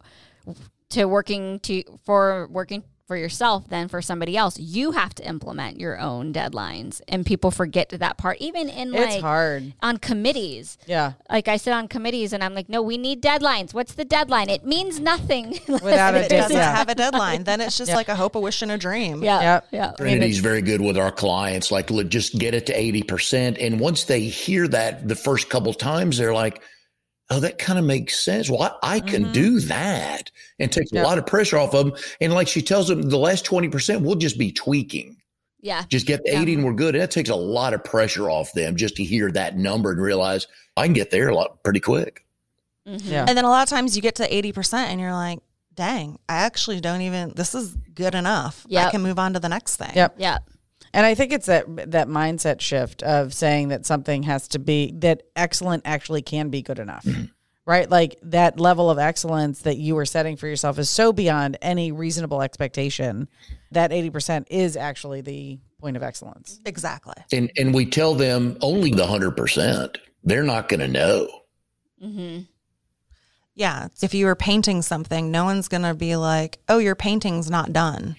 to working to for working for yourself then for somebody else, you have to implement your own deadlines. And people forget that part even in It's like hard. on committees. Yeah. Like I sit on committees and I'm like, no, we need deadlines. What's the deadline? It means nothing. Without If a it doesn't yeah. have a deadline, then it's just like a hope, a wish, and a dream. yeah. Yep. Yeah. Trinity's very good with our clients. Like, look, just get it to 80%. And once they hear that the first couple times, they're like, oh, that kind of makes sense. Well, I, I can Mhm. do that and take Yeah. a lot of pressure off of them. And like she tells them, the last 20%, we'll just be tweaking. Yeah. Just get the 80 and we're good. And that takes a lot of pressure off them just to hear that number and realize I can get there a lot pretty quick. Mm-hmm. Yeah. And then a lot of times you get to 80% and you're like, dang, I actually don't even, this is good enough. I can move on to the next thing. Yep. Yeah. And I think it's that that mindset shift of saying that something has to be that excellent actually can be good enough. Right? Like that level of excellence that you are setting for yourself is so beyond any reasonable expectation that 80% is actually the point of excellence. Exactly. And, and we tell them only the 100%. They're not going to know. Mm-hmm. Yeah. If you were painting something, no one's going to be like, oh, your painting's not done.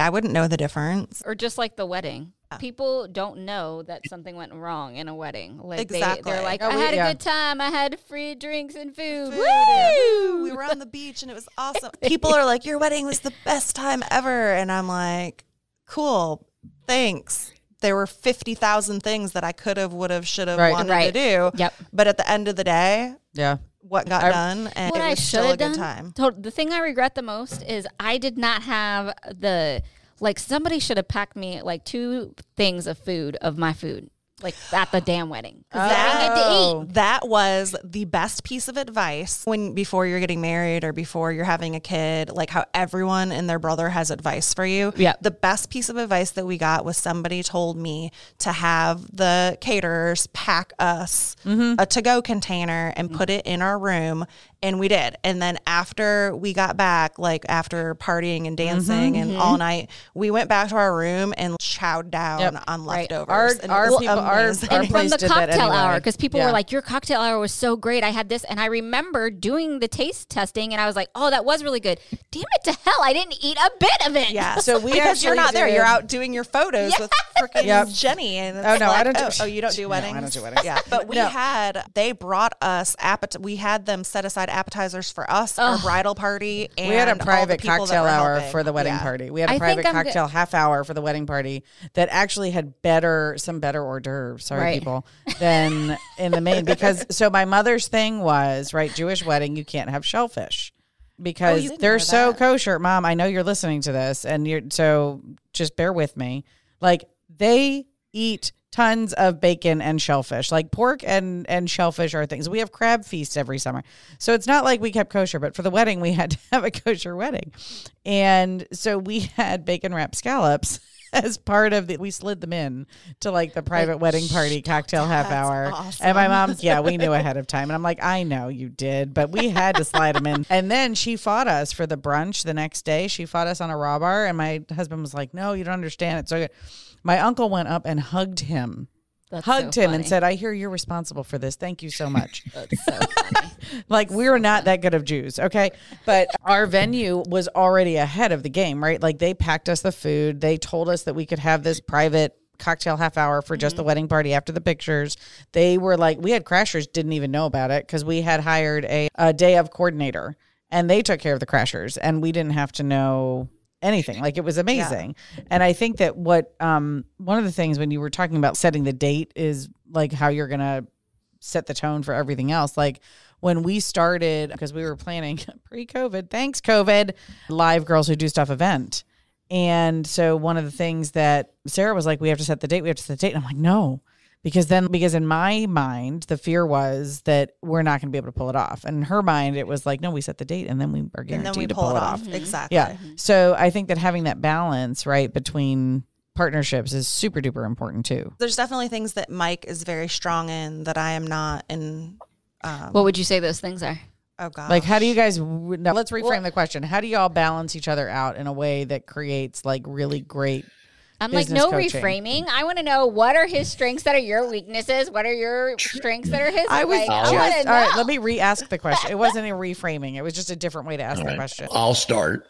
I wouldn't know the difference. Or just like the wedding. Yeah. People don't know that something went wrong in a wedding. Like they, Exactly. they're like, Oh, I we- had a good time. I had free drinks and food. Food, Woo! We were on the beach and it was awesome. People are like, your wedding was the best time ever. And I'm like, cool. Thanks. There were 50,000 things that I could have, would have, should have Right. wanted Right. to do. Yep. But at the end of the day, Yeah. What got done and what it I should still a have good done. time. The thing I regret the most is I did not have the like somebody should have packed me like two things of food of my food like at the damn wedding 'Cause I didn't get to Oh. eat. That was the best piece of advice when before you're getting married or before you're having a kid, like how everyone and their brother has advice for you. Yeah. The best piece of advice that we got was somebody told me to have the caterers pack us mm-hmm. a to go container and put it in our room. And we did. And then after we got back, like after partying and mm-hmm. dancing and all mm-hmm. night, we went back to our room and chowed down Yep. on Right. leftovers. Our- and our people- our- amazing. our and from the did cocktail anyway. hour because people Yeah. were like your cocktail hour was so great i had this and i remember doing the taste testing and i was like oh that was really good damn it to hell i didn't eat a bit of it Yeah. So we because you're not there, did- you're out doing your photos with freaking Yep. Jenny. And Oh, no, I don't do- Oh, oh, you don't do No, I don't do weddings. Yeah, but we No. had they brought us appet. We had them set aside appetizers for us, our bridal party, and we had a private people cocktail hour helping. for the wedding Yeah. party. We had a I private I'm go- cocktail half hour for the wedding party that actually had better some better hors d'oeuvres. Sorry, Right. people, than in the main because so my mother's thing was right Jewish wedding you can't have shellfish because Oh, they're so kosher. Mom, I know you're listening to this, and you're so just bear with me. Like they eat tons of bacon and shellfish. Like pork and and shellfish are things. We have crab feasts every summer. So it's not like we kept kosher, but for the wedding we had to have a kosher wedding. And so we had bacon wrapped scallops as part of the we slid them in to like the private wedding party cocktail half hour. And my mom's yeah, we knew ahead of time. And I'm like, I know you did, but we had to slide them in. And then she fought us for the brunch the next day. She fought us on a raw bar and my husband was like, No, you don't understand. It's so good. My uncle went up and hugged him That's hugged so him and said, I hear you're responsible for this. Thank you so much. So like, we were not that good of Jews, okay? But our venue was already ahead of the game, right? Like, they packed us the food, they told us that we could have this private cocktail half hour for just the wedding party after the pictures. They were like, we had crashers, didn't even know about it because we had hired a, a day of coordinator and they took care of the crashers and we didn't have to know anything. Like it was amazing. And i think that what um one of the things when you were talking about setting the date is like how you're gonna set the tone for everything else. Like when we started because we were planning pre-covid thanks covid live girls who do stuff event. And so one of the things that sarah was like we have to set the date. We have to set the date. And i'm like no because then because in my mind the fear was that we're not going to be able to pull it off and in her mind it was like no we set the date and then we are and guaranteed then we to pull, it off. Exactly. yeah. So I think that having that balance, right, between partnerships is super duper important too. There's definitely things that Mike is very strong in that I am not. in um, What would you say those things are? oh god, Like, how do you guys? No, let's reframe the question. How do y'all balance each other out in a way that creates like really great? I'm like, no coaching. reframing. I want to know what are his strengths that are your weaknesses? What are your strengths that are his? I was like, just I want all to right. know. Let me re-ask the question. It wasn't a reframing. It was just a different way to ask All the right. question. I'll start.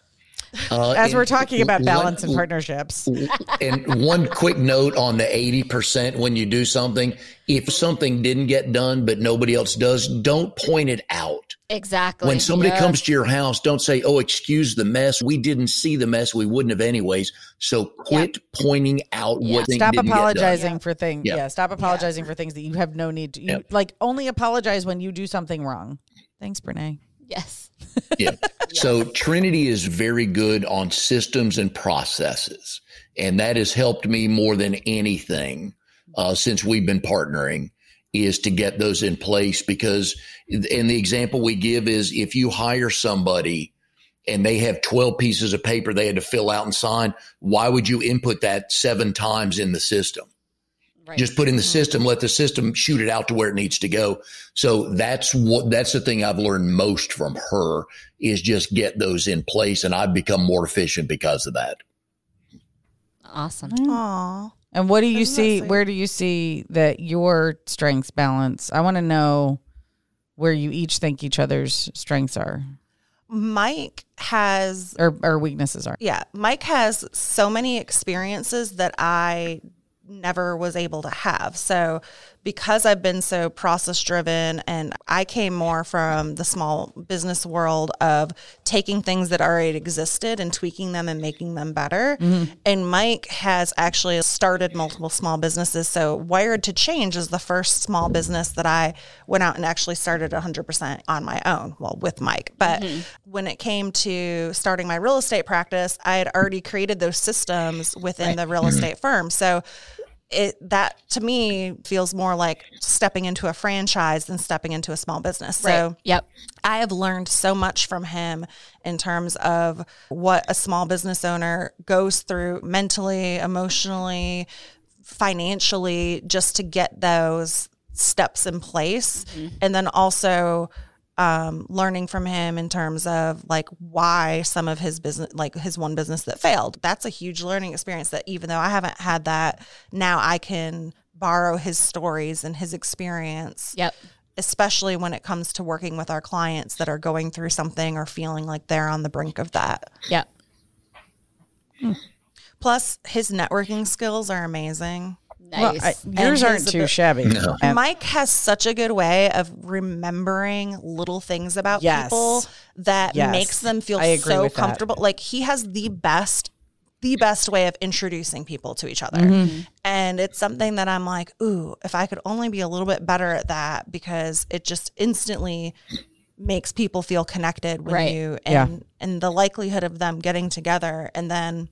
Uh, As we're talking about one- balance and partnerships, and one quick note on the 80% when you do something if something didn't get done but nobody else does don't point it out exactly. when somebody Yes. comes to your house don't say oh excuse the mess we didn't see the mess we wouldn't have anyways so quit pointing out Yeah. what thing stop didn't get done. apologizing for things. Yeah. Yeah, stop apologizing for things that you have no need to. You, Yep. Like only apologize when you do something wrong. Thanks, Brene. Yes. Yeah. So Trinity is very good on systems and processes, and that has helped me more than anything uh, since we've been partnering. Is to get those in place because, and the example we give is if you hire somebody and they have 12 pieces of paper they had to fill out and sign, why would you input that seven times in the system? Right. just put in the mm-hmm. system, let the system shoot it out to where it needs to go. So that's what, that's the thing I've learned most from her is just get those in place. And I've become more efficient because of that. awesome. Aw. Mm-hmm. And what do you Isn't see? sweet? Where do you see that your strengths balance? I want to know where you each think each other's strengths are Mike has or, or weaknesses are. Yeah, Mike has so many experiences that I never was able to have. So, because I've been so process driven and I came more from the small business world of taking things that already existed and tweaking them and making them better. Mm-hmm. And Mike has actually started multiple small businesses. So, Wired to Change is the first small business that I went out and actually started 100% on my own, well, with Mike. But mm-hmm. when it came to starting my real estate practice, I had already created those systems within the real mm-hmm. estate firm. So, it that to me feels more like stepping into a franchise than stepping into a small business. So Right. Yep. I have learned so much from him in terms of what a small business owner goes through mentally, emotionally, financially, just to get those steps in place. Mm-hmm. And then also um, learning from him in terms of like why some of his business, like his one business that failed. That's a huge learning experience that even though I haven't had that, now I can borrow his stories and his experience Yep. especially when it comes to working with our clients that are going through something or feeling like they're on the brink of that. Yep. Plus, his networking skills are amazing. Well, I, yours his aren't too abi- shabby. No. Mike has such a good way of remembering little things about Yes. people that Yes. makes them feel I agree so with that. comfortable. Like he has the best the best way of introducing people to each other. Mm-hmm. And it's something that I'm like, ooh, if I could only be a little bit better at that because it just instantly makes people feel connected with Right. you Yeah. and and the likelihood of them getting together and then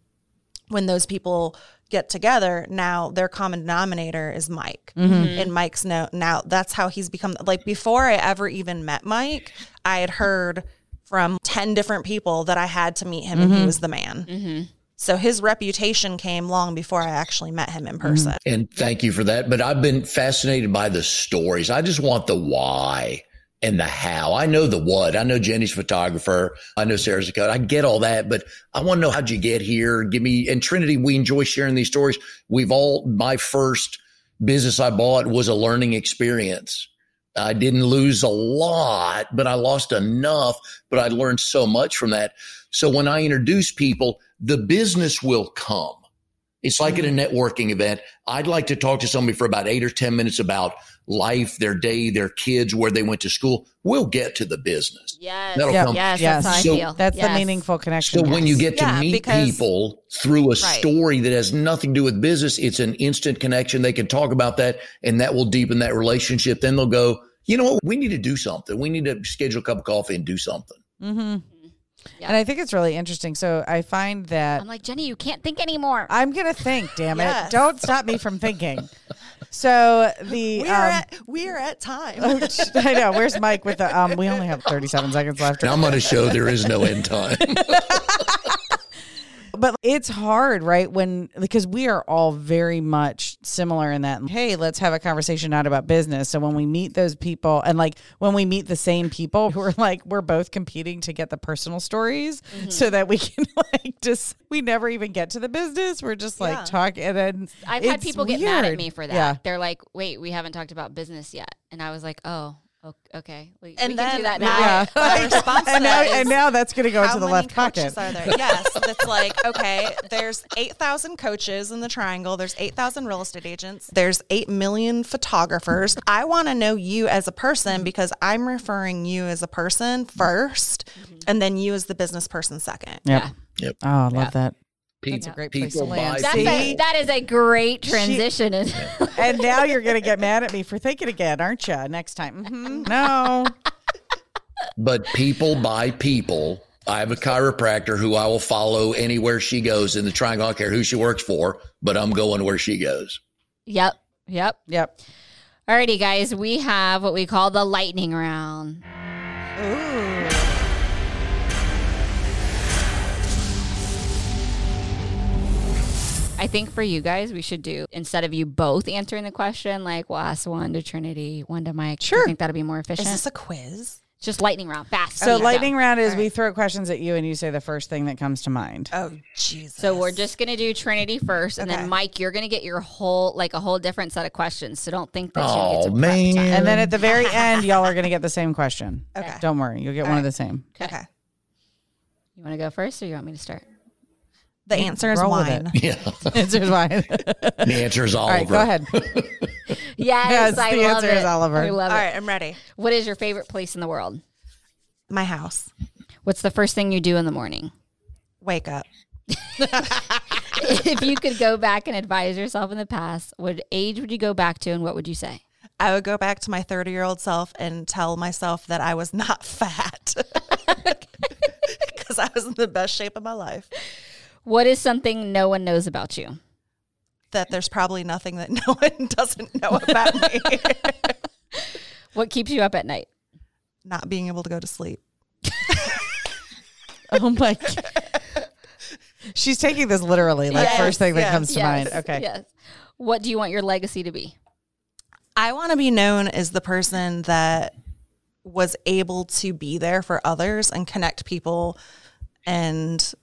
when those people get together, now their common denominator is Mike. Mm-hmm. And Mike's no now that's how he's become like before I ever even met Mike, I had heard from 10 different people that I had to meet him and Mm-hmm. he was the man. So his reputation came long before I actually met him Mm-hmm. in person. And thank you for that. But I've been fascinated by the stories. I just want the why and the how. I know the what. I know Jenny's photographer. I know Sarah's a coach. I get all that, but I want to know how'd you get here? Give me and Trinity, we enjoy sharing these stories. We've all my first business I bought was a learning experience. I didn't lose a lot, but I lost enough, but I learned so much from that. So when I introduce people, the business will come. It's like at a mm-hmm. networking event. I'd like to talk to somebody for about eight or 10 minutes about life, their day, their kids, where they went to school. We'll get to the business. yes. That'll yes. come. Yes. Yes. That's how So I feel. That's the meaningful connection. So when you get to Yeah, meet because- people through a Right. story that has nothing to do with business, it's an instant connection. They can talk about that and that will deepen that relationship. Then they'll go, you know what? We need to do something. We need to schedule a cup of coffee and do something. Mm-hmm. Yeah. And I think it's really interesting. So I find that I'm like Jenny. You can't think anymore. I'm gonna think. Damn it! Don't stop me from thinking. So the We um, are at we are at time. I know. Where's Mike with the? Um, we only have 37 seconds left. And I'm going to show there is no end time. But it's hard, right? When because we are all very much similar in that. Hey, let's have a conversation not about business. So when we meet those people, and like when we meet the same people who are like we're both competing to get the personal stories, Mm-hmm. so that we can like just we never even get to the business. We're just like Yeah. talking, and then I've had people get mad at me for that. Yeah. They're like, "Wait, we haven't talked about business yet," and I was like, "Oh, okay, we, And we can then do that now." Yeah. My response and now, that is, and now that's going to go into the left coaches pocket. are there? Yes, it's like okay. There's eight thousand coaches in the triangle. There's eight thousand real estate agents. There's eight million photographers. I want to know you as a person because I'm referring you as a person 1st mm-hmm. and then you as the business person second. Yep. Yeah. Yep. Oh, I love Yeah. that. People, a great place to people land. buy That's See? a, that is a great transition. And now you're going to get mad at me for thinking again, aren't you? Next time. Mhm. No. But people buy people. I have a chiropractor who I will follow anywhere she goes in the triangle. I don't care who she works for, but I'm going where she goes. yep, yep. Yep. Alrighty, guys, we have what we call the lightning round. Ooh. I think for you guys, we should do instead of you both answering the question, like we'll ask one to Trinity, one to Mike. Sure. I think that'll be more efficient. Is this a quiz? Just lightning round, fast. So Okay, lightning go. round is All we throw questions at you and you say the first thing that comes to mind. Oh Jesus. So we're just gonna do Trinity first, and Okay. then Mike, you're gonna get your whole like a whole different set of questions. So don't think that you Oh, get to man. time. And then at the very end, y'all are going to get the same question. Okay. Don't worry. You'll get one of the same. okay. You want to go first, or you want me to start? The answer is Roll with wine. Yeah. Answer's fine. The answer is All Oliver. right, go ahead. Yes, Yes, I the love answer it. is Oliver. I love All it. right, I'm ready. What is your favorite place in the world? My house. What's the first thing you do in the morning? Wake up. if you could go back and advise yourself in the past, what age would you go back to, and what would you say? I would go back to my 30 year old self and tell myself that I was not fat because I was in the best shape of my life. What is something no one knows about you? That there's probably nothing that no one doesn't know about me. What keeps you up at night? not being able to go to sleep. Oh my God. She's taking this literally, like Yes, first thing that yes, comes to mind. Okay. Yes. What do you want your legacy to be? I want to be known as the person that was able to be there for others and connect people and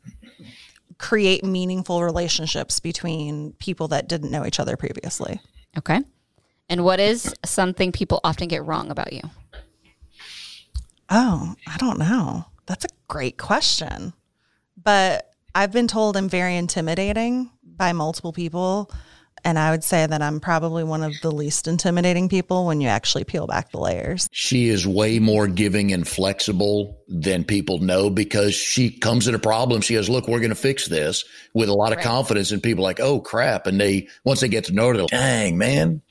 create meaningful relationships between people that didn't know each other previously. Okay. And what is something people often get wrong about you? Oh, I don't know. That's a great question. But I've been told I'm very intimidating by multiple people. And I would say that I'm probably one of the least intimidating people when you actually peel back the layers. She is way more giving and flexible than people know because she comes at a problem. She goes, look, we're going to fix this with a lot of Right. confidence. And people are like, oh crap. And they, once they get to know her, they're like, dang, man.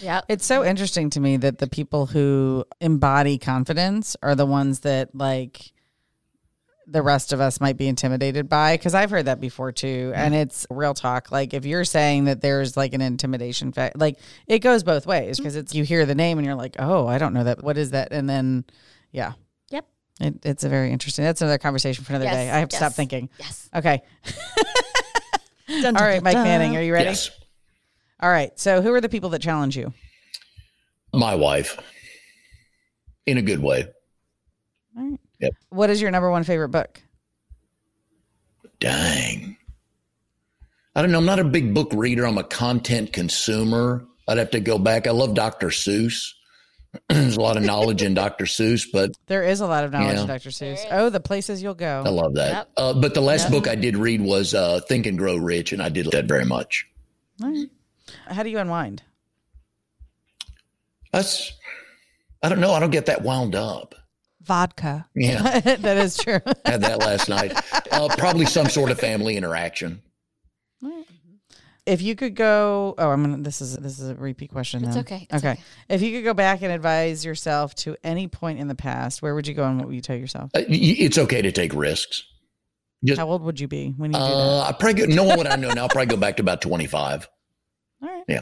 Yeah. It's so interesting to me that the people who embody confidence are the ones that like the rest of us might be intimidated by because I've heard that before too. And it's real talk. Like if you're saying that there's like an intimidation fact like it goes both ways because it's you hear the name and you're like oh I don't know that what is that? And then yeah. Yep. it, it's a very interesting that's another conversation for another Yes, day. I have to yes, stop thinking. Yes. okay. All right Mike Manning are you ready? Yes. all right so who are the people that challenge you? My wife. In a good way. What is your number one favorite book Dang. I don't know. I'm not a big book reader. I'm a content consumer. I'd have to go back. I love Dr. Seuss. There's a lot of knowledge in Dr. Seuss, but There is a lot of knowledge Yeah. in Dr. Seuss. Oh, the places you'll go. I love that. Yep. Uh, but the last book I did read was uh, Think and Grow Rich, and I did that very much. How do you unwind? That's, I don't know. I don't get that wound up. Vodka. Yeah, that is true. had that last night. Uh, probably some sort of family interaction. if you could go, oh, I'm gonna. This is this is a repeat question. It's then. okay, it's okay. okay. If you could go back and advise yourself to any point in the past, where would you go and what would you tell yourself? Uh, it's okay to take risks. Just, How old would you be when you do that? uh, I probably go, knowing what I know now, I'll probably go back to about 25. All right. yeah.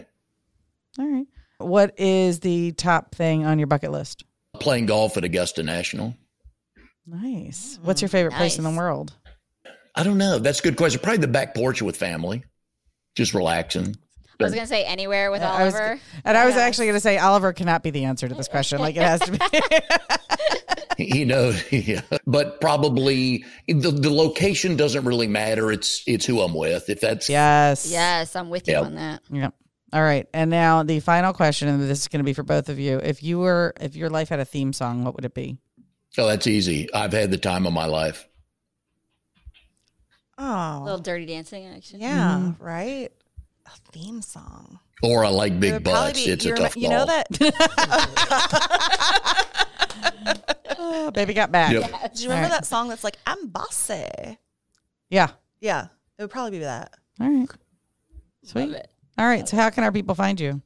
All right. What is the top thing on your bucket list? Playing golf at Augusta National. Nice. What's your favorite place in the world? I don't know. That's a good question. Probably the back porch with family, just relaxing. I was gonna say anywhere with I was- Oliver. and I oh was actually going to say Oliver cannot be the answer to this question. Like it has to be. you know, yeah. but probably the, the location doesn't really matter. It's it's who I'm with. If that's yes. yes, I'm with you Yep. on that. Yep. All right. And now the final question, and this is going to be for both of you. If you were, if your life had a theme song, what would it be? oh, that's easy. I've had the time of my life. Oh, A little dirty dancing action. yeah, Mm-hmm. right. A theme song. Or I like big would probably butts. be- it's a you tough remem- You ball. know that. Oh, baby got back. Yep. Do you remember All right. that song that's like "I'm bossy"? Yeah. Yeah, it would probably be that. All right. Sweet. Love it. All right. So how can our people find you?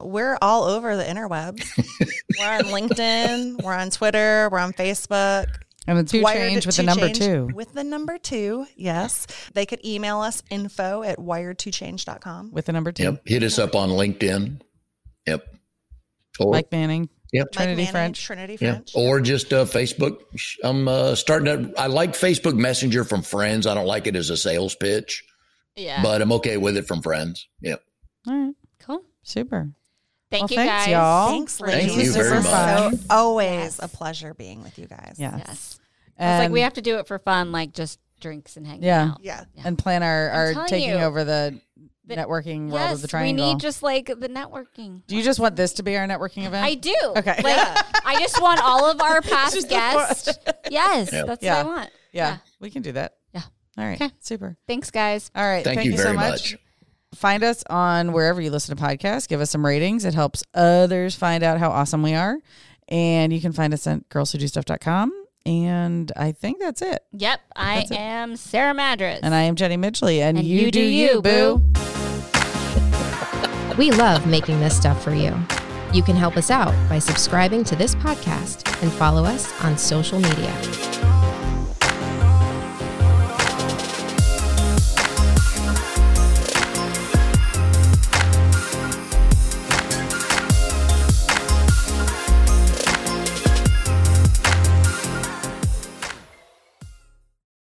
We're all over the interwebs. we're on LinkedIn. We're on Twitter. We're on Facebook. And it's two Wired change with the number two. With the number two, yes. They could email us info at wired2change.com. With the number two. Yep. Hit us up on LinkedIn. Yep. Or Mike Manning. yep. Trinity Manning, French. Trinity Yeah. French. Or just uh, Facebook. I'm uh, starting to. I like Facebook Messenger from friends. I don't like it as a sales pitch, Yeah. but I'm okay with it from friends. Yep. All right. cool. Super. Thank Well, you thanks, guys. y'all. Thanks, for ladies. Thank you This very much. So, always Yes. a pleasure being with you guys. Yes. Yes. I was like, we have to do it for fun, like just drinks and hanging Yeah. out. Yeah. and plan our, our taking you. over the, The- networking world Yes, of the triangle. we need just like the networking. Do you just want this to be our networking event? I do. Okay. Like, I just want all of our past guests. Yes, Yep. that's Yeah. what I want. yeah, Yeah. we can do that. Yeah. All right. Okay. Super. Thanks, guys. All right. Thank, Thank, you so very much. much. Find us on wherever you listen to podcasts. Give us some ratings. It helps others find out how awesome we are. And you can find us at girlswhodostuff.com. And I think that's it. Yep, I it. am Sarah Madras. And I am Jenny Midgley. And, And you, you do do you, you, boo. We love making this stuff for you. You can help us out by subscribing to this podcast and follow us on social media.